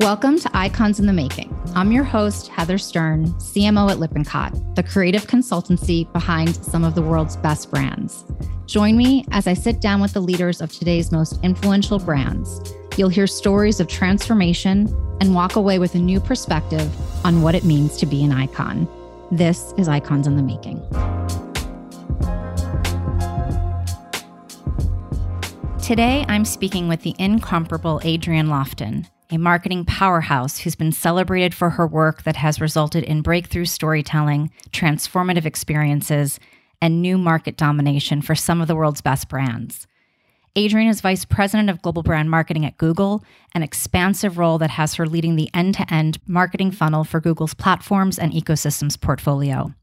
Welcome to Icons in the Making. I'm your host, Heather Stern, CMO at Lippincott, the creative consultancy behind some of the world's best brands. Join me as I sit down with the leaders of today's most influential brands. You'll hear stories of transformation and walk away with a new perspective on what it means to be an icon. This is Icons in the Making. Today, I'm speaking with the incomparable Adrienne Lofton a marketing powerhouse who's been celebrated for her work that has resulted in breakthrough storytelling, transformative experiences, and new market domination for some of the world's best brands. Adrienne is vice president of global brand marketing at Google, an expansive role that has her leading the end to end marketing funnel for Google's platforms and ecosystems portfolio.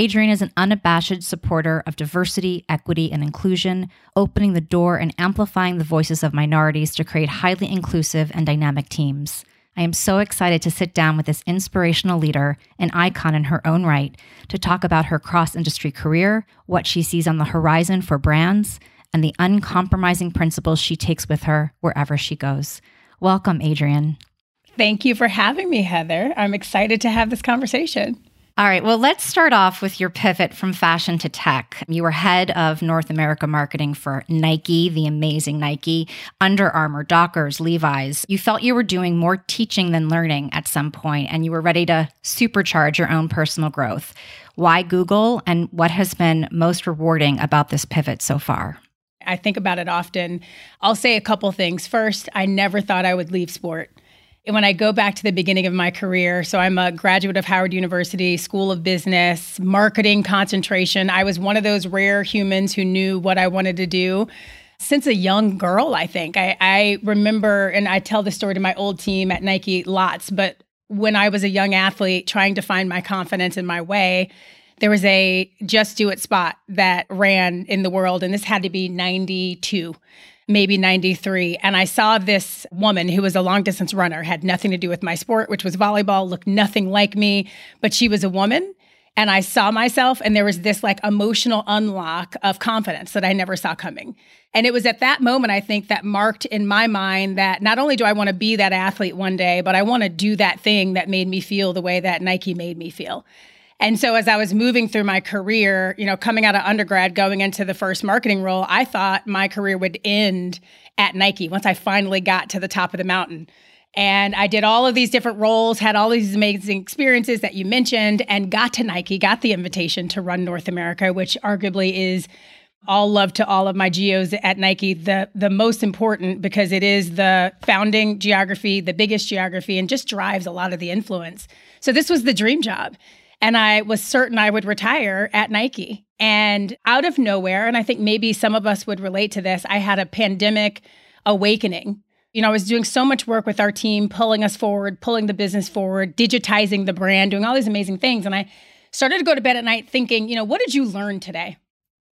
Adrienne is an unabashed supporter of diversity, equity, and inclusion, opening the door and amplifying the voices of minorities to create highly inclusive and dynamic teams. I am so excited to sit down with this inspirational leader, an icon in her own right, to talk about her cross industry career, what she sees on the horizon for brands, and the uncompromising principles she takes with her wherever she goes. Welcome, Adrienne. Thank you for having me, Heather. I'm excited to have this conversation. All right. Well, let's start off with your pivot from fashion to tech. You were head of North America marketing for Nike, the amazing Nike, Under Armour, Dockers, Levi's. You felt you were doing more teaching than learning at some point, and you were ready to supercharge your own personal growth. Why Google, and what has been most rewarding about this pivot so far? I think about it often. I'll say a couple things. First, I never thought I would leave sport when I go back to the beginning of my career, so I'm a graduate of Howard University School of Business, marketing concentration. I was one of those rare humans who knew what I wanted to do since a young girl, I think. I, I remember, and I tell the story to my old team at Nike lots, but when I was a young athlete trying to find my confidence in my way, there was a just do it spot that ran in the world, and this had to be 92 maybe 93. And I saw this woman who was a long distance runner, had nothing to do with my sport, which was volleyball, looked nothing like me, but she was a woman. And I saw myself, and there was this like emotional unlock of confidence that I never saw coming. And it was at that moment, I think, that marked in my mind that not only do I want to be that athlete one day, but I want to do that thing that made me feel the way that Nike made me feel. And so as I was moving through my career, you know, coming out of undergrad, going into the first marketing role, I thought my career would end at Nike once I finally got to the top of the mountain. And I did all of these different roles, had all these amazing experiences that you mentioned, and got to Nike, got the invitation to run North America, which arguably is all love to all of my geos at Nike, the the most important because it is the founding geography, the biggest geography, and just drives a lot of the influence. So this was the dream job. And I was certain I would retire at Nike. And out of nowhere, and I think maybe some of us would relate to this, I had a pandemic awakening. You know, I was doing so much work with our team, pulling us forward, pulling the business forward, digitizing the brand, doing all these amazing things. And I started to go to bed at night thinking, you know, what did you learn today?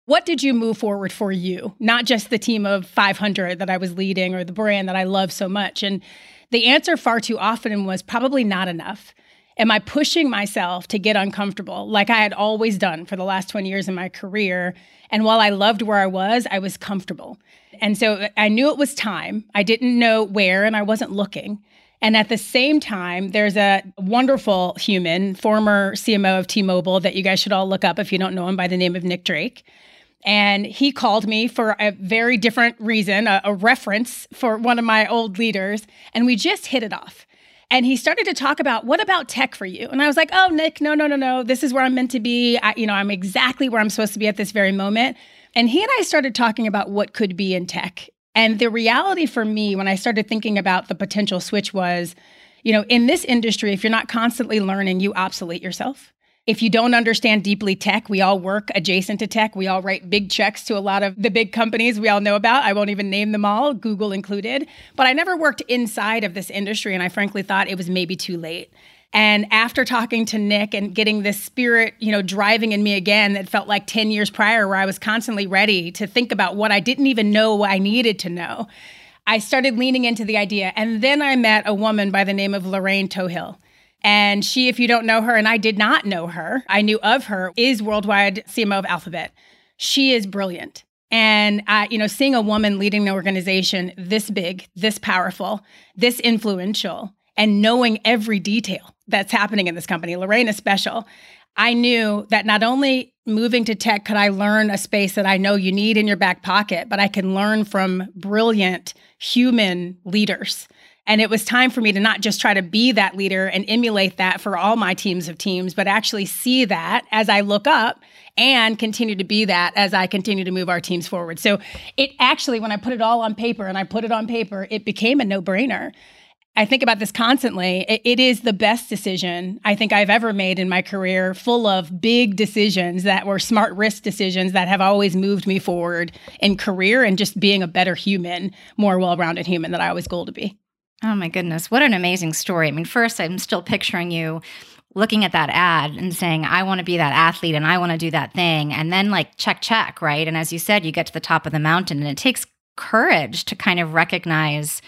What did you move forward for you? Not just the team of 500 that I was leading or the brand that I love so much. And the answer far too often was probably not enough. Am I pushing myself to get uncomfortable like I had always done for the last 20 years in my career? And while I loved where I was, I was comfortable. And so uh, I knew it was time. I didn't know where, and I wasn't looking. And at the same time, there's a wonderful human, former CMO of T Mobile, that you guys should all look up if you don't know him by the name of Nick Drake. And he called me for a very different reason, a, a reference for one of my old leaders. And we just hit it off. And he started to talk about what about tech for you? And I was like, oh, Nick, no, no, no, no. This is where I'm meant to be. I, you know, I'm exactly where I'm supposed to be at this very moment. And he and I started talking about what could be in tech. And the reality for me, when I started thinking about the potential switch, was, you know, in this industry, if you're not constantly learning, you obsolete yourself. If you don't understand deeply tech, we all work adjacent to tech. We all write big checks to a lot of the big companies we all know about. I won't even name them all, Google included. But I never worked inside of this industry, and I frankly thought it was maybe too late. And after talking to Nick and getting this spirit, you know, driving in me again that felt like 10 years prior, where I was constantly ready to think about what I didn't even know I needed to know, I started leaning into the idea. And then I met a woman by the name of Lorraine Twohill. And she, if you don't know her, and I did not know her, I knew of her, is worldwide CMO of Alphabet. She is brilliant. And uh, you know, seeing a woman leading an organization this big, this powerful, this influential, and knowing every detail that's happening in this company, Lorraine is special. I knew that not only moving to tech could I learn a space that I know you need in your back pocket, but I can learn from brilliant human leaders. And it was time for me to not just try to be that leader and emulate that for all my teams of teams, but actually see that as I look up and continue to be that as I continue to move our teams forward. So it actually, when I put it all on paper and I put it on paper, it became a no brainer. I think about this constantly. It, it is the best decision I think I've ever made in my career, full of big decisions that were smart risk decisions that have always moved me forward in career and just being a better human, more well rounded human that I always goal to be. Oh my goodness. What an amazing story. I mean, first, I'm still picturing you looking at that ad and saying, I want to be that athlete and I want to do that thing. And then, like, check, check, right? And as you said, you get to the top of the mountain and it takes courage to kind of recognize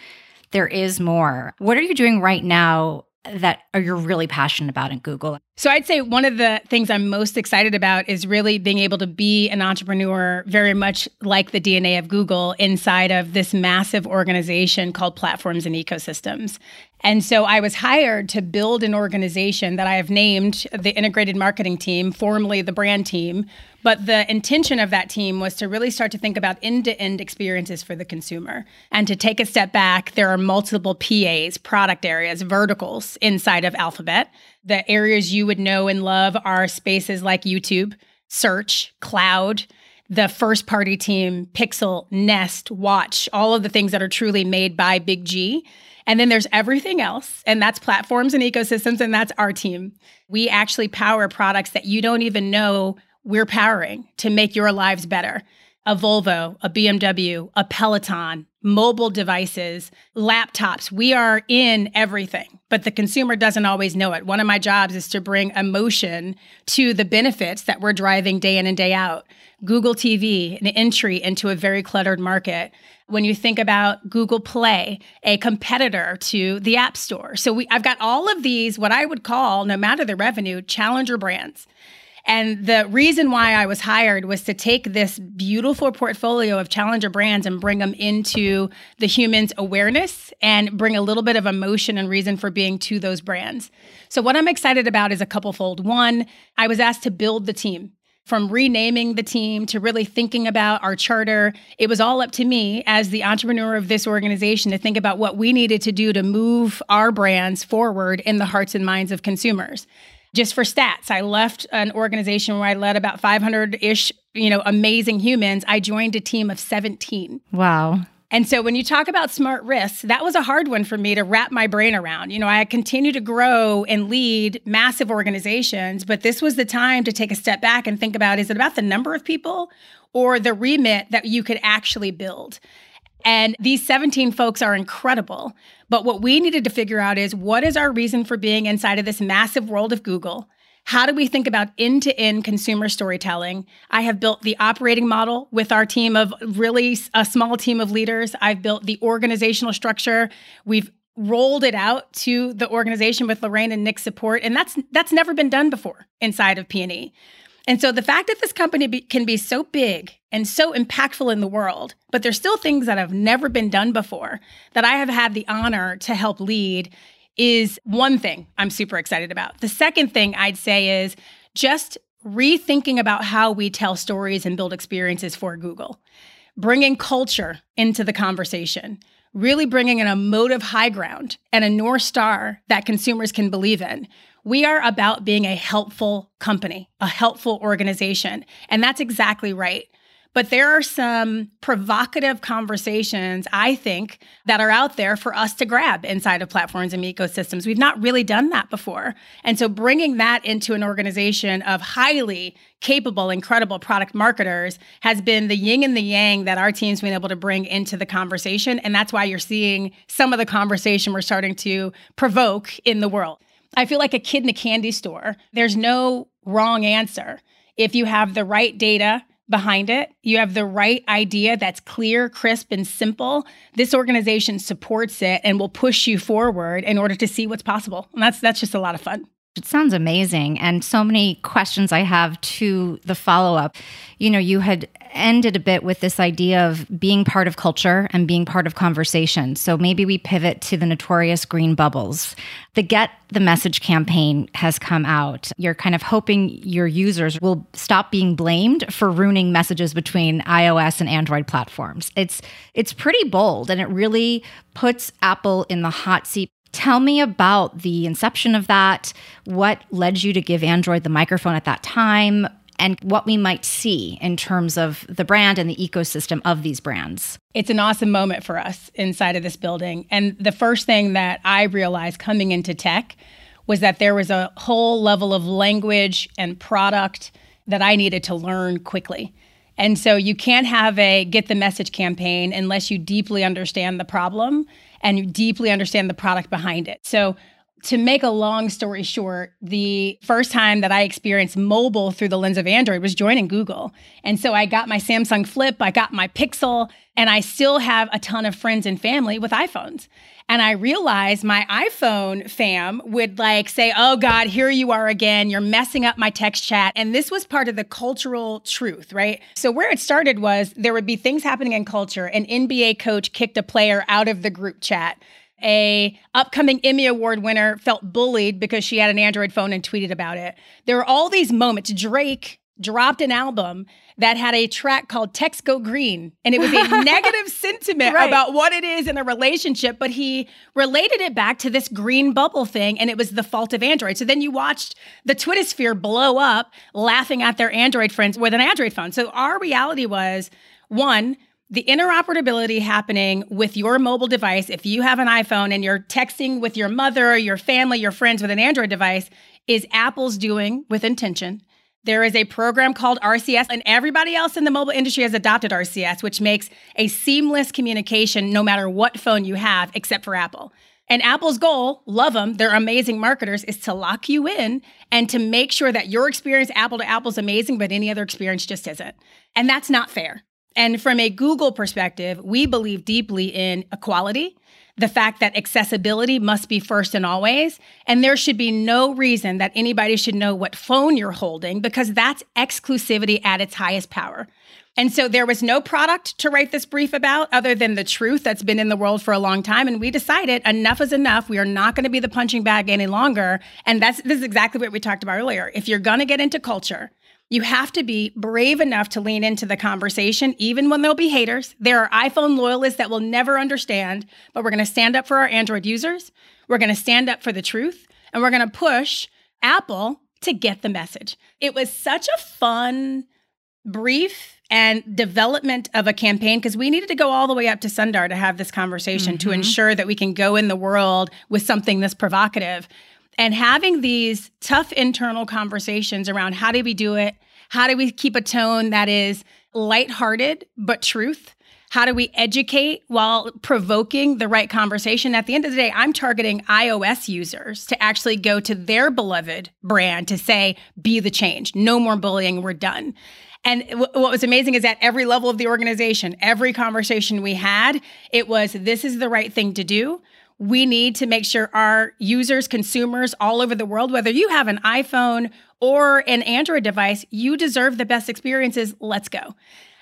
there is more. What are you doing right now that are you're really passionate about in Google? So I'd say one of the things I'm most excited about is really being able to be an entrepreneur very much like the DNA of Google inside of this massive organization called Platforms and Ecosystems. And so I was hired to build an organization that I have named the Integrated Marketing Team, formerly the brand team. But the intention of that team was to really start to think about end to end experiences for the consumer. And to take a step back, there are multiple PAs, product areas, verticals inside of Alphabet. The areas you would know and love are spaces like YouTube, search, cloud, the first party team, Pixel, Nest, Watch, all of the things that are truly made by Big G. And then there's everything else, and that's platforms and ecosystems, and that's our team. We actually power products that you don't even know we're powering to make your lives better. A Volvo, a BMW, a Peloton, mobile devices, laptops. We are in everything, but the consumer doesn't always know it. One of my jobs is to bring emotion to the benefits that we're driving day in and day out. Google TV, an entry into a very cluttered market when you think about Google Play, a competitor to the App Store. So we I've got all of these what I would call no matter the revenue challenger brands. And the reason why I was hired was to take this beautiful portfolio of challenger brands and bring them into the human's awareness and bring a little bit of emotion and reason for being to those brands. So, what I'm excited about is a couple fold. One, I was asked to build the team from renaming the team to really thinking about our charter. It was all up to me as the entrepreneur of this organization to think about what we needed to do to move our brands forward in the hearts and minds of consumers. Just for stats, I left an organization where I led about 500 ish, you know, amazing humans. I joined a team of 17. Wow. And so when you talk about smart risks, that was a hard one for me to wrap my brain around. You know, I continue to grow and lead massive organizations, but this was the time to take a step back and think about is it about the number of people or the remit that you could actually build? And these 17 folks are incredible. But what we needed to figure out is what is our reason for being inside of this massive world of Google? How do we think about end to end consumer storytelling? I have built the operating model with our team of really a small team of leaders. I've built the organizational structure. We've rolled it out to the organization with Lorraine and Nick's support, and that's that's never been done before inside of P&E. And so the fact that this company be, can be so big and so impactful in the world, but there's still things that have never been done before that I have had the honor to help lead is one thing I'm super excited about. The second thing I'd say is just rethinking about how we tell stories and build experiences for Google, bringing culture into the conversation, really bringing an emotive high ground and a North Star that consumers can believe in. We are about being a helpful company, a helpful organization. And that's exactly right. But there are some provocative conversations, I think, that are out there for us to grab inside of platforms and ecosystems. We've not really done that before. And so bringing that into an organization of highly capable, incredible product marketers has been the yin and the yang that our team's been able to bring into the conversation. And that's why you're seeing some of the conversation we're starting to provoke in the world. I feel like a kid in a candy store. There's no wrong answer. If you have the right data, behind it, you have the right idea that's clear, crisp, and simple, this organization supports it and will push you forward in order to see what's possible. And that's that's just a lot of fun. It sounds amazing. And so many questions I have to the follow up. You know, you had ended a bit with this idea of being part of culture and being part of conversation. So maybe we pivot to the notorious green bubbles. The Get the Message campaign has come out. You're kind of hoping your users will stop being blamed for ruining messages between iOS and Android platforms. It's it's pretty bold and it really puts Apple in the hot seat Tell me about the inception of that. What led you to give Android the microphone at that time? And what we might see in terms of the brand and the ecosystem of these brands. It's an awesome moment for us inside of this building. And the first thing that I realized coming into tech was that there was a whole level of language and product that I needed to learn quickly. And so you can't have a get the message campaign unless you deeply understand the problem and you deeply understand the product behind it. So to make a long story short, the first time that I experienced mobile through the lens of Android was joining Google. And so I got my Samsung Flip, I got my Pixel, and I still have a ton of friends and family with iPhones. And I realized my iPhone fam would like say, Oh God, here you are again. You're messing up my text chat. And this was part of the cultural truth, right? So where it started was there would be things happening in culture. An NBA coach kicked a player out of the group chat a upcoming Emmy Award winner felt bullied because she had an Android phone and tweeted about it. There were all these moments. Drake dropped an album that had a track called Text Go Green. And it was a negative sentiment right. about what it is in a relationship, but he related it back to this green bubble thing, and it was the fault of Android. So then you watched the Twitter sphere blow up laughing at their Android friends with an Android phone. So our reality was one, the interoperability happening with your mobile device, if you have an iPhone and you're texting with your mother, your family, your friends with an Android device, is Apple's doing with intention. There is a program called RCS, and everybody else in the mobile industry has adopted RCS, which makes a seamless communication no matter what phone you have, except for Apple. And Apple's goal, love them, they're amazing marketers, is to lock you in and to make sure that your experience Apple to Apple is amazing, but any other experience just isn't. And that's not fair. And from a Google perspective, we believe deeply in equality the fact that accessibility must be first and always. And there should be no reason that anybody should know what phone you're holding because that's exclusivity at its highest power. And so there was no product to write this brief about other than the truth that's been in the world for a long time. And we decided enough is enough. We are not going to be the punching bag any longer. And that's this is exactly what we talked about earlier. If you're going to get into culture, you have to be brave enough to lean into the conversation, even when there'll be haters. There are iPhone loyalists that will never understand, but we're going to stand up for our Android users. We're going to stand up for the truth, and we're going to push Apple to get the message. It was such a fun brief and development of a campaign because we needed to go all the way up to Sundar to have this conversation mm-hmm. to ensure that we can go in the world with something this provocative and having these tough internal conversations around how do we do it? How do we keep a tone that is lighthearted but truth? How do we educate while provoking the right conversation? At the end of the day, I'm targeting iOS users to actually go to their beloved brand to say, be the change. No more bullying. We're done. And w- what was amazing is at every level of the organization, every conversation we had, it was this is the right thing to do we need to make sure our users, consumers all over the world, whether you have an iPhone or an Android device, you deserve the best experiences. Let's go.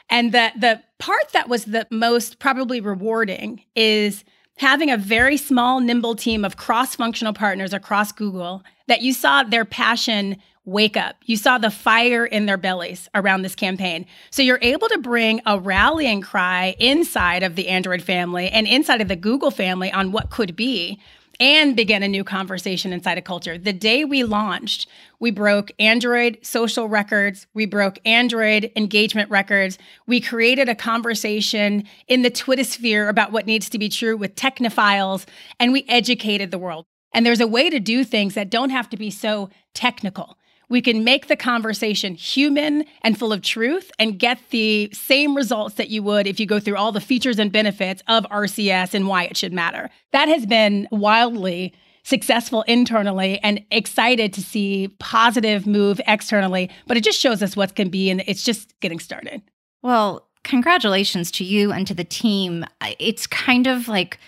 And the the part that was the most probably rewarding is having a very small nimble team of cross-functional partners across Google that you saw their passion wake up. You saw the fire in their bellies around this campaign. So you're able to bring a rallying cry inside of the Android family and inside of the Google family on what could be and begin a new conversation inside of culture. The day we launched, we broke Android social records, we broke Android engagement records. We created a conversation in the Twitter sphere about what needs to be true with technophiles, and we educated the world. And there's a way to do things that don't have to be so technical we can make the conversation human and full of truth and get the same results that you would if you go through all the features and benefits of RCS and why it should matter. That has been wildly successful internally and excited to see positive move externally, but it just shows us what can be and it's just getting started. Well, congratulations to you and to the team. It's kind of like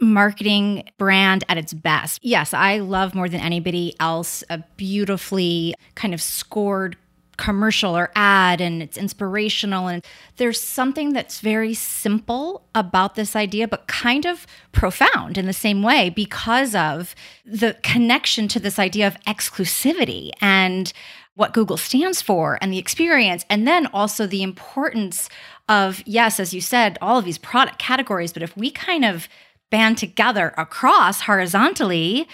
marketing brand at its best. Yes, I love more than anybody else a beautifully kind of scored commercial or ad and it's inspirational and there's something that's very simple about this idea but kind of profound in the same way because of the connection to this idea of exclusivity and what Google stands for and the experience and then also the importance of yes as you said all of these product categories but if we kind of band together across horizontally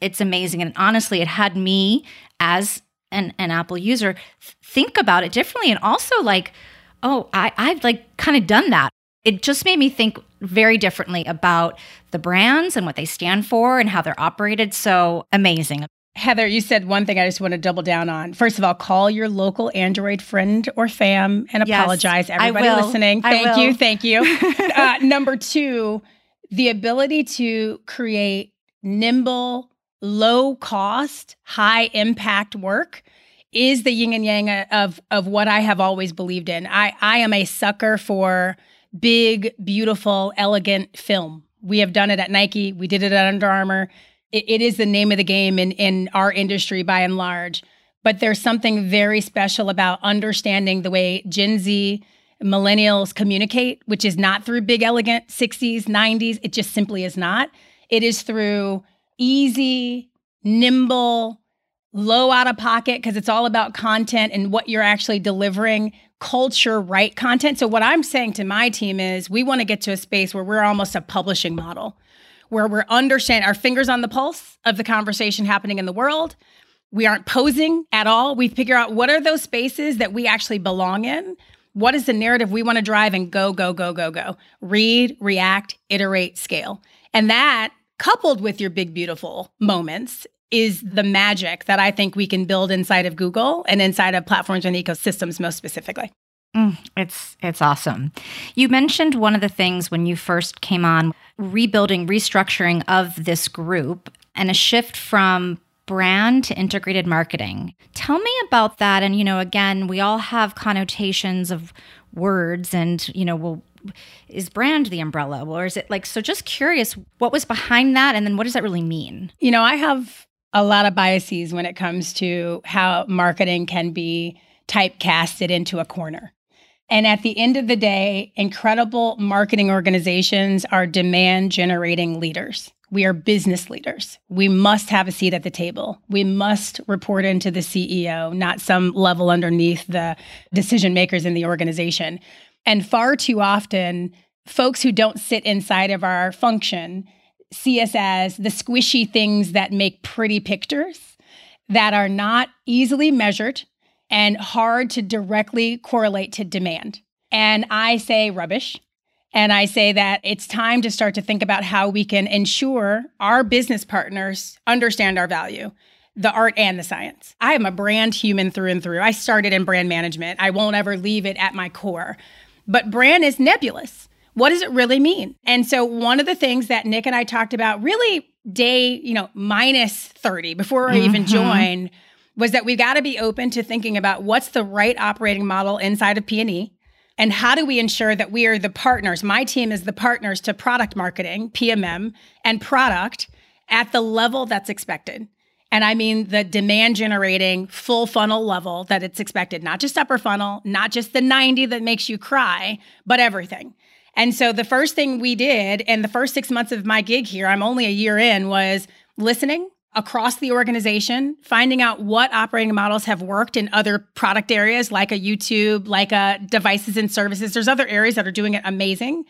it's amazing and honestly it had me as an, an Apple user think about it differently and also like, oh, I, I've like kind of done that. It just made me think very differently about the brands and what they stand for and how they're operated. So amazing. Heather, you said one thing I just want to double down on. First of all, call your local Android friend or fam and yes, apologize. Everybody listening, thank you, thank you. uh, number two, the ability to create nimble low cost, high impact work is the yin and yang of of what I have always believed in. I I am a sucker for big, beautiful, elegant film. We have done it at Nike. We did it at Under Armour. it, it is the name of the game in in our industry by and large. But there's something very special about understanding the way Gen Z millennials communicate, which is not through big, elegant 60s, 90s. It just simply is not. It is through easy, nimble, low out of pocket because it's all about content and what you're actually delivering, culture right content. So, what I'm saying to my team is we want to get to a space where we're almost a publishing model, where we're understanding our fingers on the pulse of the conversation happening in the world. We aren't posing at all. We figure out what are those spaces that we actually belong in. What is the narrative we want to drive and go, go, go, go, go? Read, react, iterate, scale. And that coupled with your big, beautiful moments is the magic that I think we can build inside of Google and inside of platforms and ecosystems most specifically. Mm, it's it's awesome. You mentioned one of the things when you first came on rebuilding restructuring of this group and a shift from brand to integrated marketing. Tell me about that. And you know again we all have connotations of words and you know we'll is brand the umbrella? Or is it like so just curious what was behind that? And then what does that really mean? You know i have a lot of biases when it comes to how marketing can be typecasted into a corner. And at the end of the day incredible marketing organizations are demand generating leaders we are business leaders. We must have a seat at the table. We must report into the CEO, not some level underneath the decision makers in the organization. And far too often, folks who don't sit inside of our function see us as the squishy things that make pretty pictures that are not easily measured and hard to directly correlate to demand. And I say rubbish. And I say that it's time to start to think about how we can ensure our business partners understand our value, the art and the science. I am a brand human through and through. I started in brand management, I won't ever leave it at my core. But brand is nebulous. What does it really mean? And so one of the things that Nick and I talked about really day, you know, minus 30 before I mm-hmm. even joined was that we've got to be open to thinking about what's the right operating model inside of P&E and how do we ensure that we are the partners? My team is the partners to product marketing, PMM, and product at the level that's expected. And I mean the demand generating full funnel level that it's expected, not just upper funnel, not just the 90 that makes you cry, but everything. And so the first thing we did in the first six months of my gig here, I'm only a year in, was listening across the organization, finding out what operating models have worked in other product areas like a YouTube, like a devices and services. There's other areas that are doing it amazing.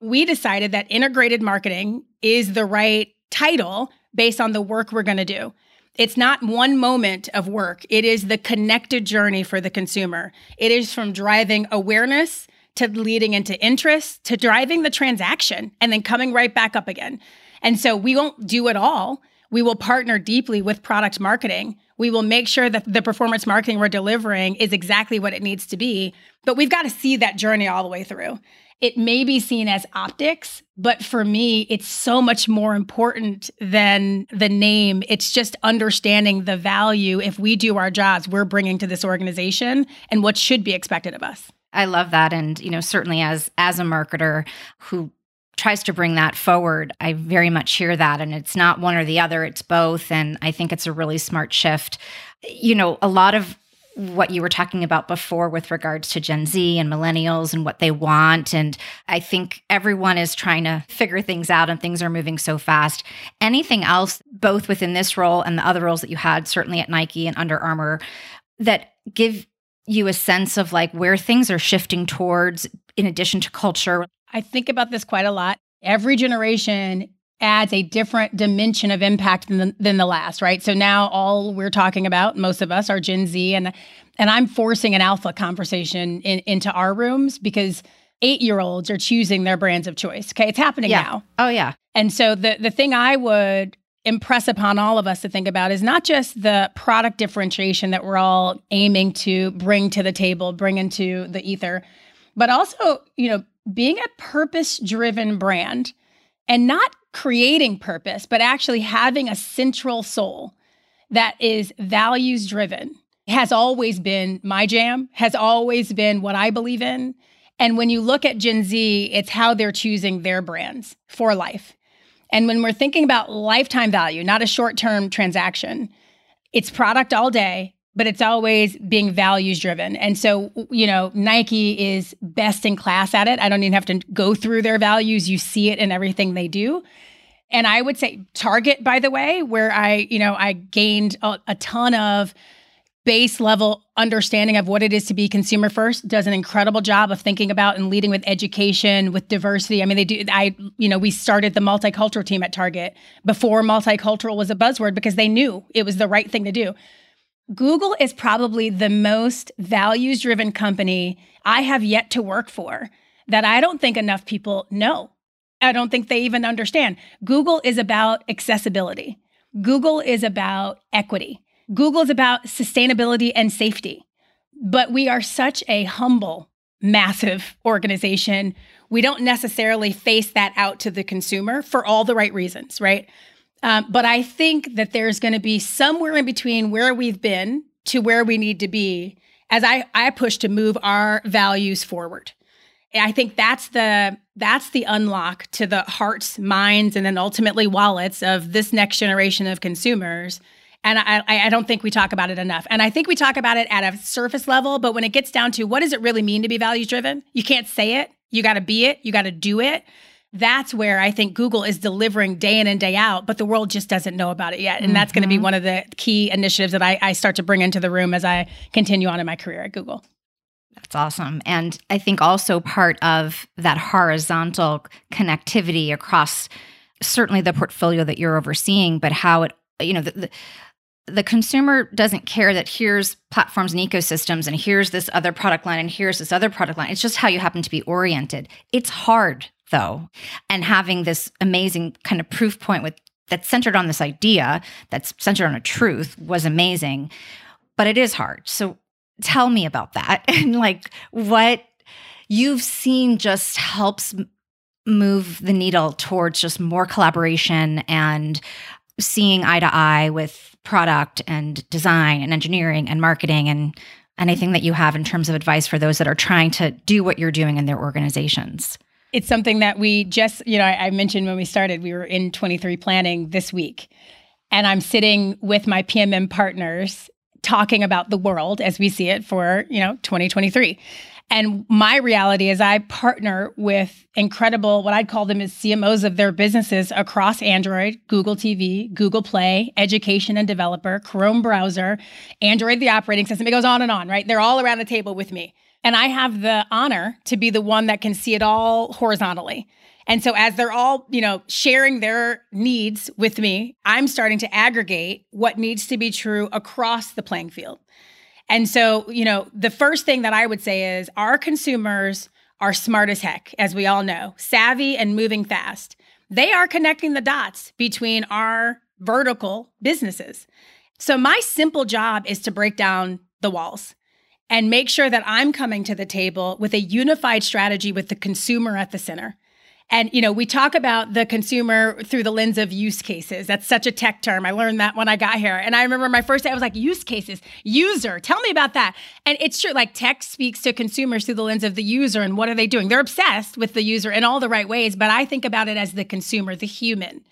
We decided that integrated marketing is the right title based on the work we're going to do. It's not one moment of work. It is the connected journey for the consumer. It is from driving awareness to leading into interest to driving the transaction and then coming right back up again. And so we won't do it all. We will partner deeply with product marketing. We will make sure that the performance marketing we're delivering is exactly what it needs to be. But we've got to see that journey all the way through. It may be seen as optics, but for me, it's so much more important than the name. It's just understanding the value, if we do our jobs, we're bringing to this organization and what should be expected of us. I love that and you know certainly as as a marketer who tries to bring that forward, I very much hear that. And it's not one or the other, it's both. And I think it's a really smart shift. You know, a lot of what you were talking about before with regards to Gen Z and millennials and what they want. And I think everyone is trying to figure things out and things are moving so fast. Anything else, both within this role and the other roles that you had, certainly at Nike and Under Armour, that give you a sense of like where things are shifting towards in addition to culture? I think about this quite a lot. Every generation adds a different dimension of impact than the, than the last, right? So now all we're talking about, most of us are Gen Z, and and I'm forcing an alpha conversation in, into our rooms because eight year olds are choosing their brands of choice. Okay, it's happening yeah. now. Oh yeah. And so the the thing I would impress upon all of us to think about is not just the product differentiation that we're all aiming to bring to the table, bring into the ether, but also, you know, being a purpose driven brand and not creating purpose, but actually having a central soul that is values driven has always been my jam, has always been what I believe in. And when you look at Gen Z, it's how they're choosing their brands for life. And when we're thinking about lifetime value, not a short term transaction, it's product all day, but it's always being values driven. And so, you know, Nike is best in class at it. I don't even have to go through their values. You see it in everything they do. And I would say Target, by the way, where I, you know, I gained a, a ton of base level understanding of what it is to be consumer first does an incredible job of thinking about and leading with education with diversity i mean they do i you know we started the multicultural team at target before multicultural was a buzzword because they knew it was the right thing to do google is probably the most values driven company i have yet to work for that i don't think enough people know. I don't think they even understand. Google is about accessibility. Google is about equity. Google is about sustainability and safety, but we are such a humble, massive organization. We don't necessarily face that out to the consumer for all the right reasons, right? Um, but I think that there's going to be somewhere in between where we've been to where we need to be as I, I push to move our values forward. I think that's the that's the unlock to the hearts, minds, and then ultimately wallets of this next generation of consumers and I, I don't think we talk about it enough. And I think we talk about it at a surface level, but when it gets down to what does it really mean to be values driven, you can't say it. You got to be it. You got to do it. That's where I think Google is delivering day in and day out, but the world just doesn't know about it yet. And mm-hmm. that's going to be one of the key initiatives that I, I start to bring into the room as I continue on in my career at Google. That's awesome. And I think also part of that horizontal connectivity across certainly the portfolio that you're overseeing, but how it, you know, the, the the consumer doesn't care that here's platforms and ecosystems and here's this other product line and here's this other product line. It's just how you happen to be oriented. It's hard though. And having this amazing kind of proof point with that's centered on this idea, that's centered on a truth was amazing. But it is hard. So tell me about that and like what you've seen just helps move the needle towards just more collaboration and seeing eye to eye with product and design and engineering and marketing and anything that you have in terms of advice for those that are trying to do what you're doing in their organizations? It's something that we just, you know, I, I mentioned when we started, we were in 23 planning this week. And I'm sitting with my PMM partners talking about the world as we see it for, you know, 2023. And my reality is I partner with incredible, what I'd call them as CMOs of their businesses across Android, Google TV, Google Play, education and developer, Chrome browser, Android, the operating system. It goes on and on, right? They're all around the table with me. And I have the honor to be the one that can see it all horizontally. And so as they're all, you know, sharing their needs with me, I'm starting to aggregate what needs to be true across the playing field. And so, you know, the first thing that I would say is our consumers are smart as heck, as we all know, savvy and moving fast. They are connecting the dots between our vertical businesses. So, my simple job is to break down the walls and make sure that I'm coming to the table with a unified strategy with the consumer at the center. And you know, we talk about the consumer through the lens of use cases. That's such a tech term. I learned that when I got here. And I remember my first day I was like, use cases, user. Tell me about that. And it's true like tech speaks to consumers through the lens of the user and what are they doing? They're obsessed with the user in all the right ways, but I think about it as the consumer, the human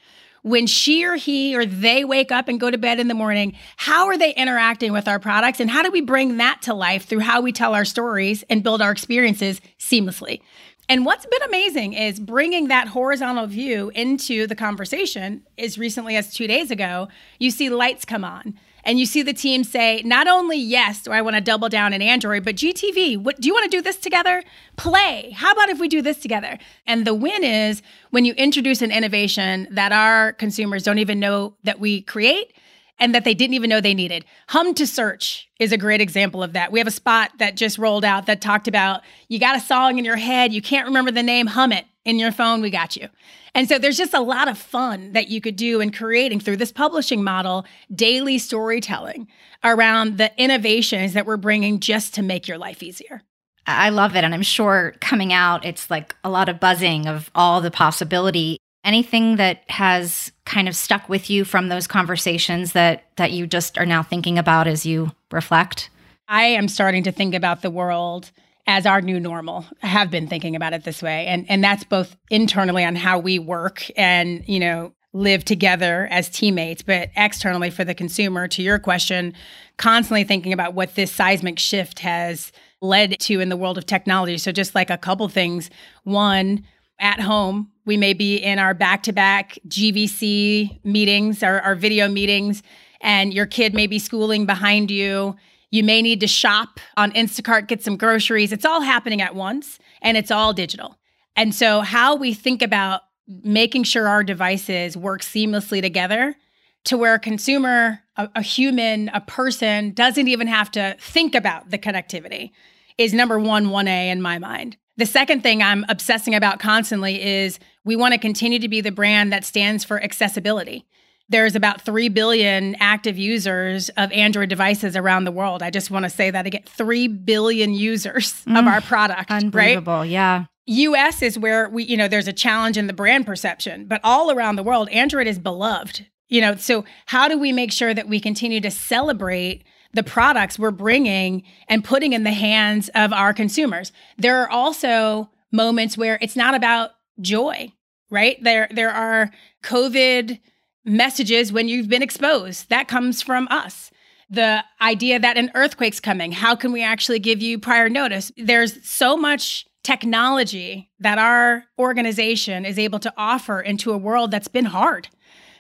when she or he or they wake up and go to bed in the morning, how are they interacting with our products? And how do we bring that to life through how we tell our stories and build our experiences seamlessly? And what's been amazing is bringing that horizontal view into the conversation as recently as two days ago, you see lights come on and you see the team say, not only yes, do I want to double down in Android, but GTV, what do you want to do this together? Play. How about if we do this together? And the win is when you introduce an innovation that our consumers don't even know that we create and that they didn't even know they needed. Hum to search is a great example of that. We have a spot that just rolled out that talked about you got a song in your head, you can't remember the name, hum it in your phone, we got you. And so there's just a lot of fun that you could do in creating through this publishing model daily storytelling around the innovations that we're bringing just to make your life easier. I love it. And I'm sure coming out, it's like a lot of buzzing of all the possibility anything that has kind of stuck with you from those conversations that that you just are now thinking about as you reflect? I am starting to think about the world as our new normal. I have been thinking about it this way. And and that's both internally on how we work and you know live together as teammates but externally for the consumer to your question constantly thinking about what this seismic shift has led to in the world of technology. So just like a couple things. One at home. We may be in our back to back GVC meetings, our, our video meetings, and your kid may be schooling behind you. You may need to shop on Instacart, get some groceries. It's all happening at once and it's all digital. And so, how we think about making sure our devices work seamlessly together to where a consumer, a, a, human, a person doesn't even have to think about the connectivity is number one, 1A in my mind. The second thing I'm obsessing about constantly is we want to continue to be the brand that stands for accessibility. There's about 3 billion active users of Android devices around the world. I just want to say that again 3 billion users mm, of our product. Unbelievable. Right? Yeah. US is where we, you know, there's a challenge in the brand perception, but all around the world, Android is beloved. You know, so how do we make sure that we continue to celebrate the products we're bringing and putting in the hands of our consumers. There are also moments where it's not about joy, right? There there are COVID messages when you've been exposed. That comes from us. The idea that an earthquake's coming, how can we actually give you prior notice? There's so much technology that our organization is able to offer into a world that's been hard.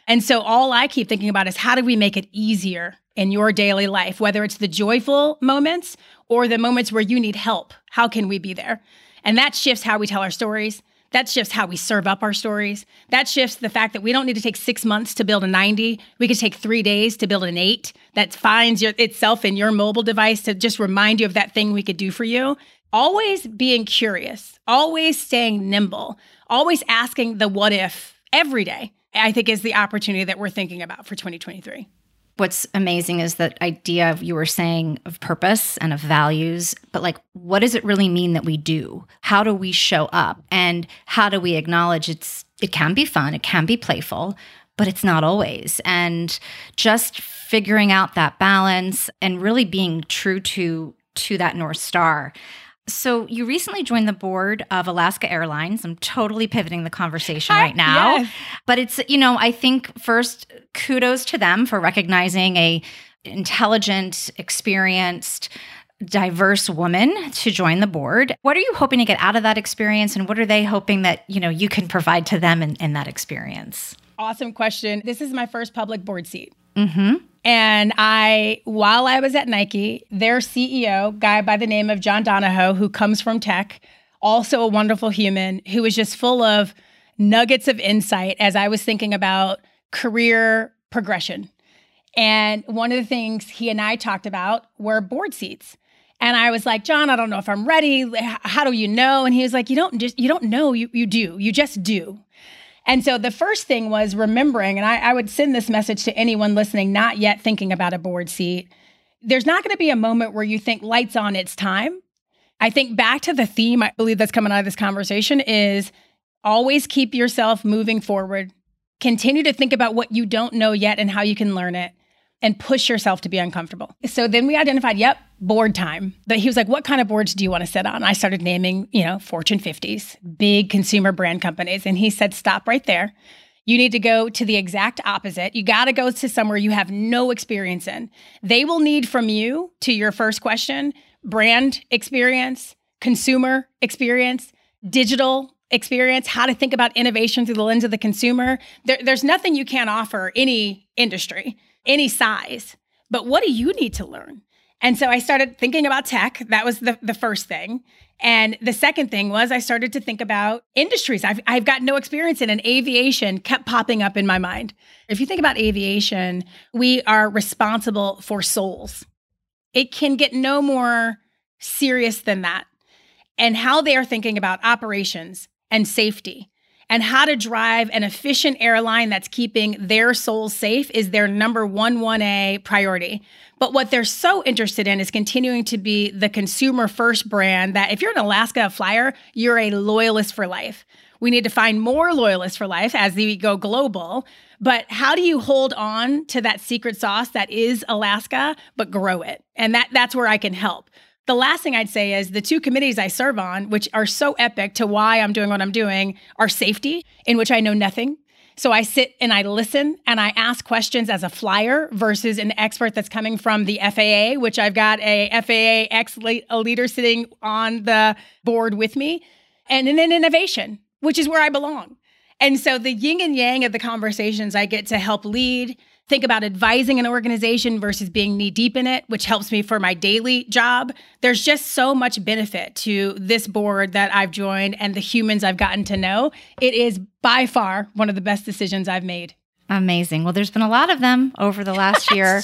And so all I keep thinking about is how do we make it easier in your daily life, whether it's the joyful moments or the moments where you need help. How can we be there? And that shifts how we tell our stories. That shifts how we serve up our stories. That shifts the fact that we don't need to take six months to build a 90. We could take three days to build an eight that finds your, itself in your mobile device to just remind you of that thing we could do for you. Always being curious, always staying nimble, always asking the what if every day, I think is the opportunity that we're thinking about for 2023 what's amazing is that idea of you were saying of purpose and of values but like what does it really mean that we do? How do we show up? And how do we acknowledge it's it can be fun it can be playful but it's not always. And just figuring out that balance and really being true to to that north star so you recently joined the board of Alaska Airlines. I'm totally pivoting the conversation right now. Yes. But it's, you know, I think first kudos to them for recognizing a intelligent, experienced, diverse woman to join the board. What are you hoping to get out of that experience and what are they hoping that, you know, you can provide to them in, in that experience? Awesome question. This is my first public board seat. Mm-hmm. And I, while I was at Nike, their CEO, guy by the name of John Donahoe, who comes from tech, also a wonderful human who was just full of nuggets of insight as I was thinking about career progression. And one of the things he and I talked about were board seats. And I was like, John, I don't know if I'm ready. How do you know? And he was like, you don't just, you don't know, you, you do, you just do. And so the first thing was remembering, and I, I would send this message to anyone listening, not yet thinking about a board seat. There's not going to be a moment where you think lights on, it's time. I think back to the theme I believe that's coming out of this conversation is Always keep yourself moving forward. Continue to think about what you don't know yet and how you can learn it and push yourself to be uncomfortable. So then we identified, yep, board time. But he was like, what kind of boards do you want to sit on? I started naming, you know, Fortune 50s, big consumer brand companies. And he said, stop right there. You need to go to the exact opposite. You got to go to somewhere you have no experience in. They will need from you, to your first question, brand experience, consumer experience, digital experience, how to think about innovation through the lens of the consumer. There, there's nothing you can't offer any industry, any size. But what do you need to learn? And so I started thinking about tech. That was the, the first thing. And the second thing was I started to think about industries. I've, I've got no experience in, and aviation kept popping up in my mind. If you think about aviation, we are responsible for souls. It can get no more serious than that. And how they are thinking about operations and safety and how to drive an efficient airline that's keeping their souls safe is their number one 1A priority. But what they're so interested in is continuing to be the consumer first brand that if you're an Alaska flyer, you're a loyalist for life. We need to find more loyalists for life as we go global. But how do you hold on to that secret sauce that is Alaska, but grow it? And that that's where I can help. The last thing I'd say is the two committees I serve on, which are so epic to why I'm doing what I'm doing, are safety, in which I know nothing. So I sit and I listen and I ask questions as a flyer versus an expert that's coming from the FAA, which I've got a FAA ex leader sitting on the board with me, and then innovation, which is where I belong. And so the yin and yang of the conversations I get to help lead think about advising an organization versus being knee deep in it, which helps me for my daily job. There's just so much benefit to this board that I've joined and the humans I've gotten to know. It is by far one of the best decisions I've made. Amazing. Well, there's been a lot of them over the last year.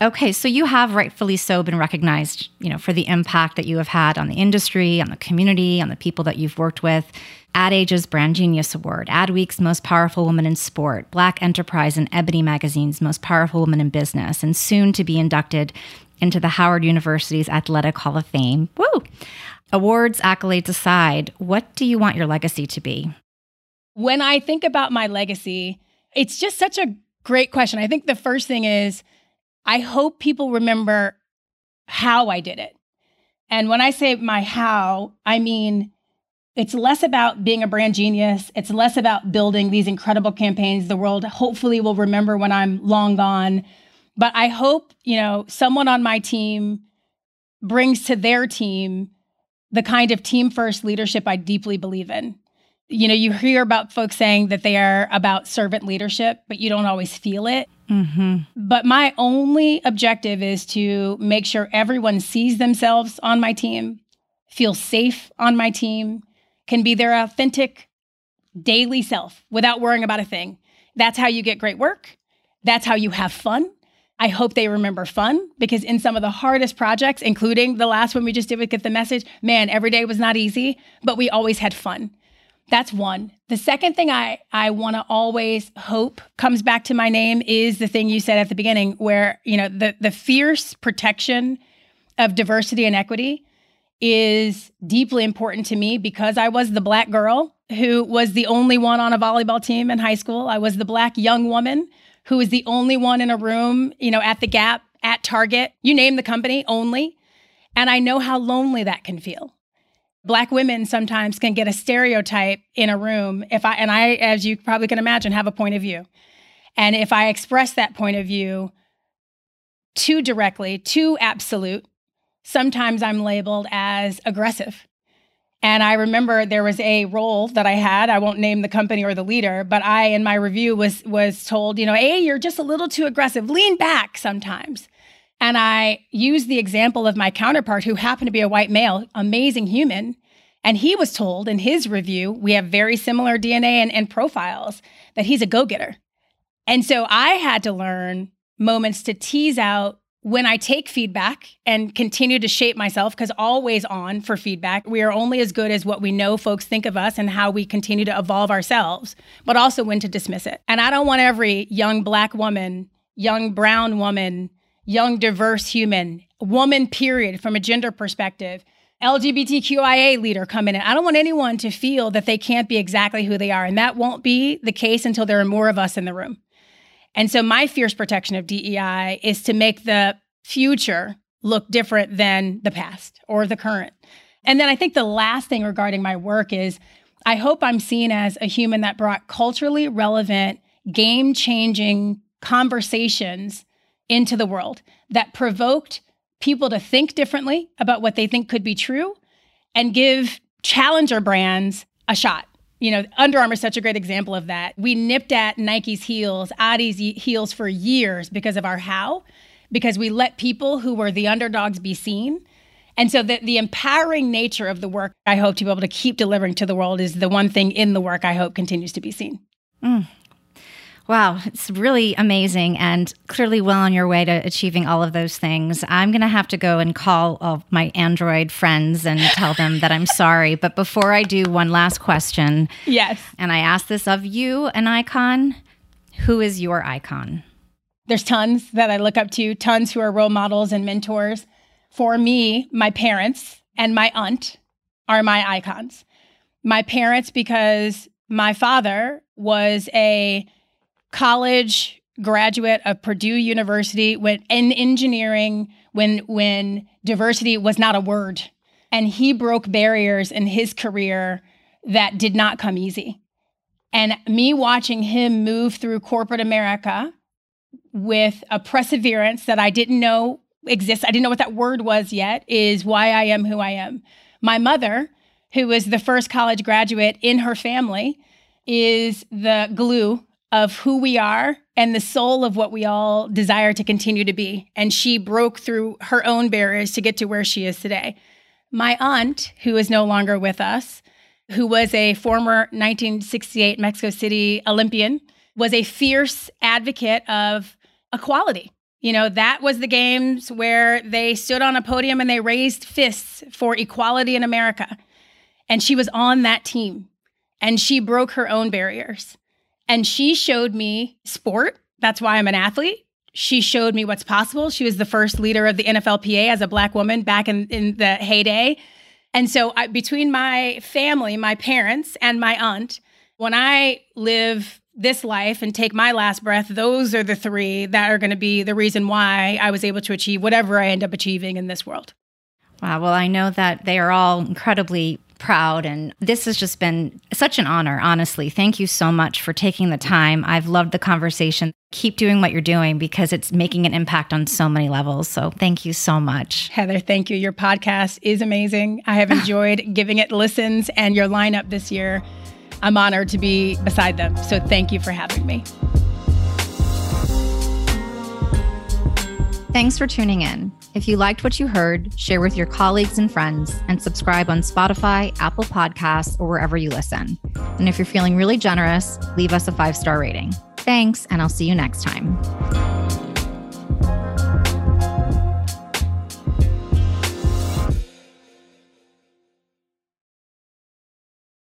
Okay, so you have rightfully so been recognized, you know, for the impact that you have had on the industry, on the community, on the people that you've worked with. Ad Age's Brand Genius Award, Adweek's Most Powerful Woman in Sport, Black Enterprise and Ebony Magazine's Most Powerful Woman in Business, and soon to be inducted into the Howard University's Athletic Hall of Fame. Woo! Awards, accolades aside, what do you want your legacy to be? When I think about my legacy, it's just such a great question. I think the first thing is I hope people remember how I did it. And when I say my how, I mean it's less about being a brand genius. It's less about building these incredible campaigns the world hopefully will remember when I'm long gone. But I hope, you know, someone on my team brings to their team the kind of team first leadership I deeply believe in you know, you hear about folks saying that they are about servant leadership, but you don't always feel it. Mm-hmm. But my only objective is to make sure everyone sees themselves on my team, feels safe on my team, can be their authentic daily self without worrying about a thing. That's how you get great work. That's how you have fun. I hope they remember fun because in some of the hardest projects, including the last one we just did with Get the Message, man, every day was not easy, but we always had fun. That's one. The second thing I, I want to always hope comes back to my name is the thing you said at the beginning, where, you know, the, the fierce protection of diversity and equity is deeply important to me because I was the black girl who was the only one on a volleyball team in high school. I was the black young woman who was the only one in a room, you know, at the Gap, at Target, you name the company, only. And I know how lonely that can feel. Black women sometimes can get a stereotype in a room if I and I as you probably can imagine have a point of view. And if I express that point of view too directly, too absolute, sometimes I'm labeled as aggressive. And I remember there was a role that I had. I won't name the company or the leader, but I in my review was was told, you know, "Hey, you're just a little too aggressive. Lean back sometimes." And I used the example of my counterpart, who happened to be a white male, amazing human. And he was told in his review, we have very similar DNA and, and profiles, that he's a go getter. And so I had to learn moments to tease out when I take feedback and continue to shape myself, because always on for feedback, we are only as good as what we know folks think of us and how we continue to evolve ourselves, but also when to dismiss it. And I don't want every young black woman, young brown woman, young diverse human, woman, period, from a gender perspective, LGBTQIA leader come in. And I don't want anyone to feel that they can't be exactly who they are. And that won't be the case until there are more of us in the room. And so my fierce protection of DEI is to make the future look different than the past or the current. And then I think the last thing regarding my work is I hope I'm seen as a human that brought culturally relevant, game changing conversations into the world that provoked people to think differently about what they think could be true and give challenger brands a shot. You know, Under Armour is such a great example of that. We nipped at Nike's heels, Adi's heels for years because of our how, because we let people who were the underdogs be seen and so the, the empowering nature of the work I hope to be able to keep delivering to the world is the one thing in the work I hope continues to be seen. Mm. Wow, it's really amazing and clearly well on your way to achieving all of those things. I'm going to have to go and call all my Android friends and tell them that I'm sorry. But before I do, one last question. Yes. And I ask this of you, an icon. Who is your icon? There's tons that I look up to, tons who are role models and mentors for me, my parents and my aunt are my icons. My parents, because my father was a college graduate of Purdue University when in engineering when when diversity was not a word and he broke barriers in his career that did not come easy. And me watching him move through corporate America with a perseverance that I didn't know exists, I didn't know what that word was yet, is why I am who I am. My mother, who was the first college graduate in her family, is the glue of who we are and the soul of what we all desire to continue to be. And she broke through her own barriers to get to where she is today. My aunt, who is no longer with us, who was a former 1968 Mexico City Olympian, was a fierce advocate of equality you know, that was the games where they stood on a podium and they raised fists for equality in America. And she was on that team and she broke her own barriers. And she showed me sport. That's why I'm an athlete. She showed me what's possible. She was the first leader of the NFLPA as a Black woman back in, in the heyday. And so, I, between my family, my parents, and my aunt, when I live this life and take my last breath, those are the three that are going to be the reason why I was able to achieve whatever I end up achieving in this world. Wow. Well, I know that they are all incredibly proud. And this has just been such an honor, honestly. Thank you so much for taking the time. I've loved the conversation. Keep doing what you're doing because it's making an impact on so many levels. So thank you so much. Heather, thank you. Your podcast is amazing. I have enjoyed giving it listens and your lineup this year I'm honored to be beside them. So thank you for having me. Thanks for tuning in. If you liked what you heard, share with your colleagues and friends and subscribe on Spotify, Apple Podcasts, or wherever you listen. And if you're feeling really generous, leave us a five star rating. Thanks, and I'll see you next time.